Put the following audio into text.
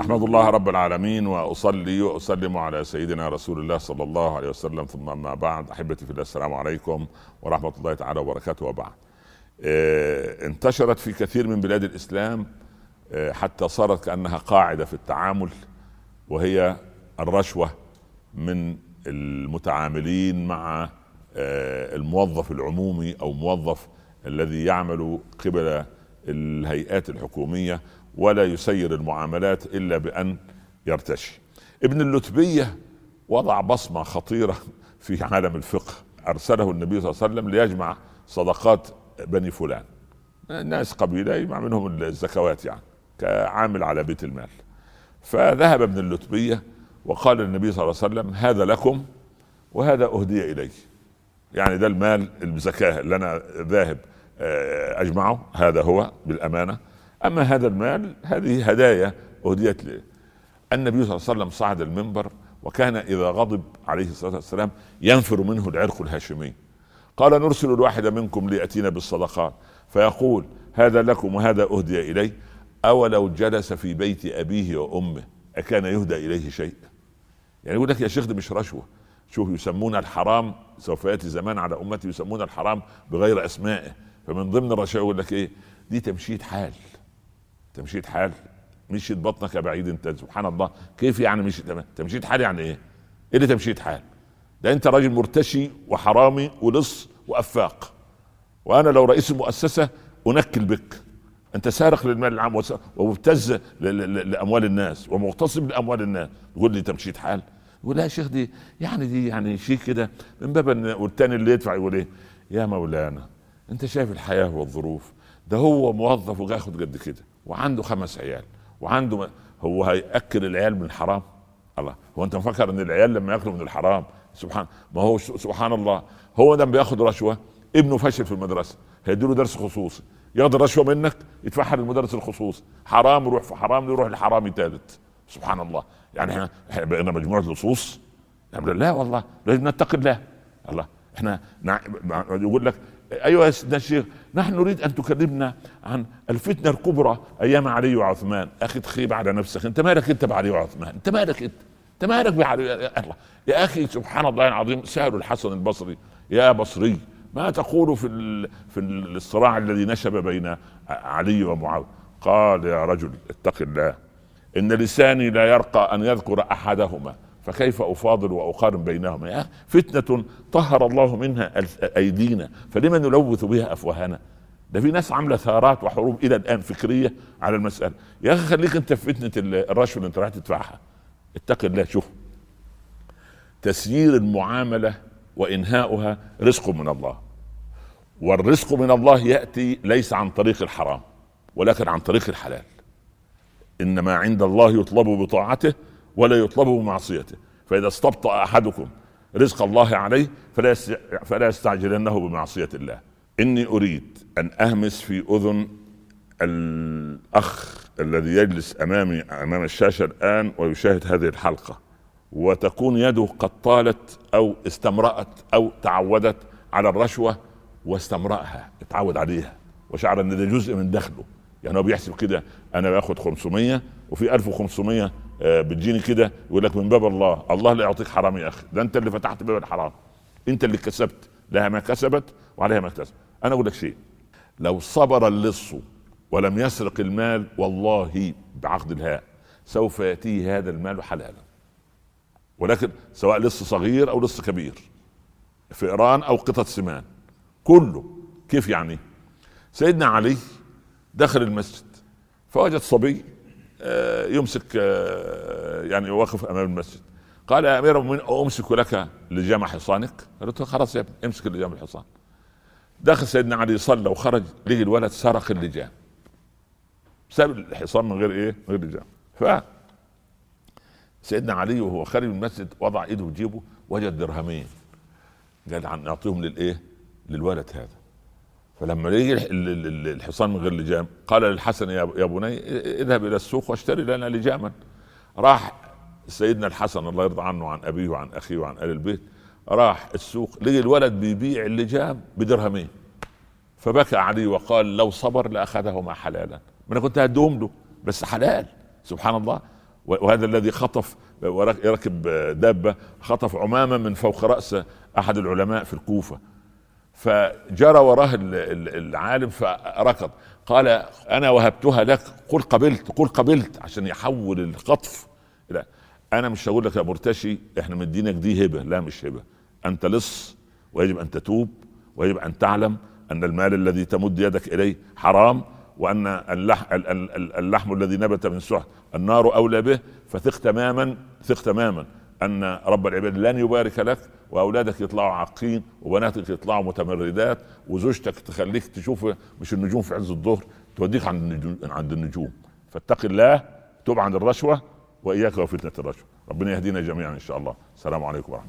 احمد الله رب العالمين وأصلي وأسلم على سيدنا رسول الله صلى الله عليه وسلم ثم أما بعد أحبتي في الله السلام عليكم ورحمة الله تعالى وبركاته وبعد. آه انتشرت في كثير من بلاد الإسلام آه حتى صارت كأنها قاعدة في التعامل وهي الرشوة من المتعاملين مع آه الموظف العمومي أو موظف الذي يعمل قبل الهيئات الحكومية ولا يسير المعاملات إلا بأن يرتشي. ابن اللتبية وضع بصمة خطيرة في عالم الفقه أرسله النبي صلى الله عليه وسلم ليجمع صدقات بني فلان. ناس قبيلة يجمع منهم الزكوات يعني كعامل على بيت المال. فذهب ابن اللتبية وقال للنبي صلى الله عليه وسلم هذا لكم وهذا أهدي الي. يعني ده المال الزكاة اللي أنا ذاهب أجمعه هذا هو بالأمانة أما هذا المال هذه هدايا أهديت لي. النبي صلى الله عليه وسلم صعد المنبر وكان إذا غضب عليه الصلاة والسلام ينفر منه العرق الهاشمي. قال نرسل الواحد منكم ليأتينا بالصدقات. فيقول هذا لكم وهذا أهدي الي أولو جلس في بيت أبيه وأمه. أكان يهدى إليه شيء؟ يعني يقول لك يا شيخ ده مش رشوة. شوف يسمون الحرام سوف يأتي زمان على أمتي يسمون الحرام بغير أسمائه. فمن ضمن الرشاوى يقول لك إيه؟ دي تمشيط حال. تمشيط حال. مشيت بطنك يا بعيد انت سبحان الله. كيف يعني مشيت؟ تمشيط حال يعني إيه؟ إيه اللي تمشيط حال؟ ده انت راجل مرتشي وحرامي ولص وأفاق. وأنا لو رئيس المؤسسة أنكل بك. أنت سارق للمال العام ومبتز لأموال الناس ومغتصب لأموال الناس. تقول لي تمشيط حال؟ يقول لا يا شيخ دي يعني دي يعني شيء كده. من باب والتاني اللي يدفع يقول إيه؟ يا مولانا أنت شايف الحياة والظروف. ده هو موظف وياخد قد كده. وعنده خمس عيال وعنده هو هيأكل العيال من الحرام. الله هو أنت مفكر إن العيال لما يأكلوا من الحرام؟ سبحان ما هو سبحان الله. هو ده بياخد رشوة ابنه فشل في المدرسة هيديله درس خصوصي ياخد الرشوة منك يدفعها للمدرس الخصوصي حرام يروح في حرام يروح لحرامي ثالث سبحان الله. يعني إحنا بقينا مجموعة لصوص؟ لا والله لازم نتقي الله. الله إحنا يقول لك أيها سيدنا الشيخ نحن نريد أن تكلمنا عن الفتنة الكبرى أيام علي وعثمان. أخي تخيب على نفسك. أنت مالك أنت بعلي وعثمان؟ أنت مالك أنت؟ أنت مالك بعلي الله؟ يا أخي سبحان الله العظيم سالوا الحسن البصري. يا بصري ما تقول في في الصراع الذي نشب بين علي ومعاويه قال يا رجل اتق الله إن لساني لا يرقى أن يذكر أحدهما. فكيف أفاضل وأقارن بينهما؟ يا فتنة طهر الله منها أيدينا فلما نلوث بها أفواهنا؟ ده في ناس عاملة ثارات وحروب إلى الآن فكرية على المسألة. يا أخي خليك أنت في فتنة الرشوة اللي أنت رايح تدفعها. اتق الله شوف. تسيير المعاملة وإنهاؤها رزق من الله. والرزق من الله يأتي ليس عن طريق الحرام ولكن عن طريق الحلال. إنما عند الله يطلب بطاعته ولا يطلب بمعصيته فإذا استبطأ أحدكم رزق الله عليه فلا فلا يستعجلنه بمعصية الله. إني أريد أن أهمس في أذن الأخ الذي يجلس أمامي أمام الشاشة الآن ويشاهد هذه الحلقة. وتكون يده قد طالت أو استمرأت أو تعودت على الرشوة واستمرأها. اتعود عليها. وشعر أن ده جزء من دخله. يعني هو بيحسب كده. أنا باخد 500 وفي 1500 بتجيني كده يقول لك من باب الله الله لا يعطيك حرام يا أخي ده أنت اللي فتحت باب الحرام أنت اللي كسبت لها ما كسبت وعليها ما اكتسبت. أنا أقول لك شيء لو صبر اللص ولم يسرق المال والله بعقد الهاء سوف يأتيه هذا المال حلالا. ولكن سواء لص صغير أو لص كبير فئران أو قطة سمان كله كيف يعني؟ سيدنا علي دخل المسجد فوجد صبي يمسك يعني واقف أمام المسجد. قال يا أمير المؤمنين أمسك لك لجام حصانك؟ قلت له خلاص يا ابني امسك لجام الحصان. دخل سيدنا علي صلى وخرج لقي الولد سرق اللجام ساب الحصان من غير إيه؟ من غير لجام ف سيدنا علي وهو خارج من المسجد وضع إيده في جيبه وجد درهمين. قال عن نعطيهم للإيه؟ للولد هذا. فلما يجي الحصان من غير لجام قال للحسن يا بني اذهب إلى السوق واشتري لنا لجاما. راح سيدنا الحسن الله يرضى عنه وعن أبيه وعن أخيه وعن آل البيت راح السوق لقي الولد بيبيع اللجام بدرهمين. فبكى علي وقال لو صبر لأخذهما حلالا. ما أنا كنت هدوم له بس حلال سبحان الله. وهذا الذي خطف يركب دابة خطف عمامة من فوق راس أحد العلماء في الكوفة. فجرى وراه العالم فركض. قال أنا وهبتها لك قل قبلت قل قبلت عشان يحول الخطف لا أنا مش هقول لك يا مرتشي إحنا مدينك دي هبة. لا مش هبة. أنت لص ويجب أن تتوب ويجب أن تعلم أن المال الذي تمد يدك إليه حرام وأن اللحم الذي نبت من سحت النار أولى به فثق تماما ثق تماما. أن رب العباد لن يبارك لك وأولادك يطلعوا عاقين وبناتك يطلعوا متمردات وزوجتك تخليك تشوف مش النجوم في عز الظهر توديك عند عند النجوم. فاتق الله تب عن الرشوة وإياك وفتنة الرشوة. ربنا يهدينا جميعا إن شاء الله. السلام عليكم ورحمة الله.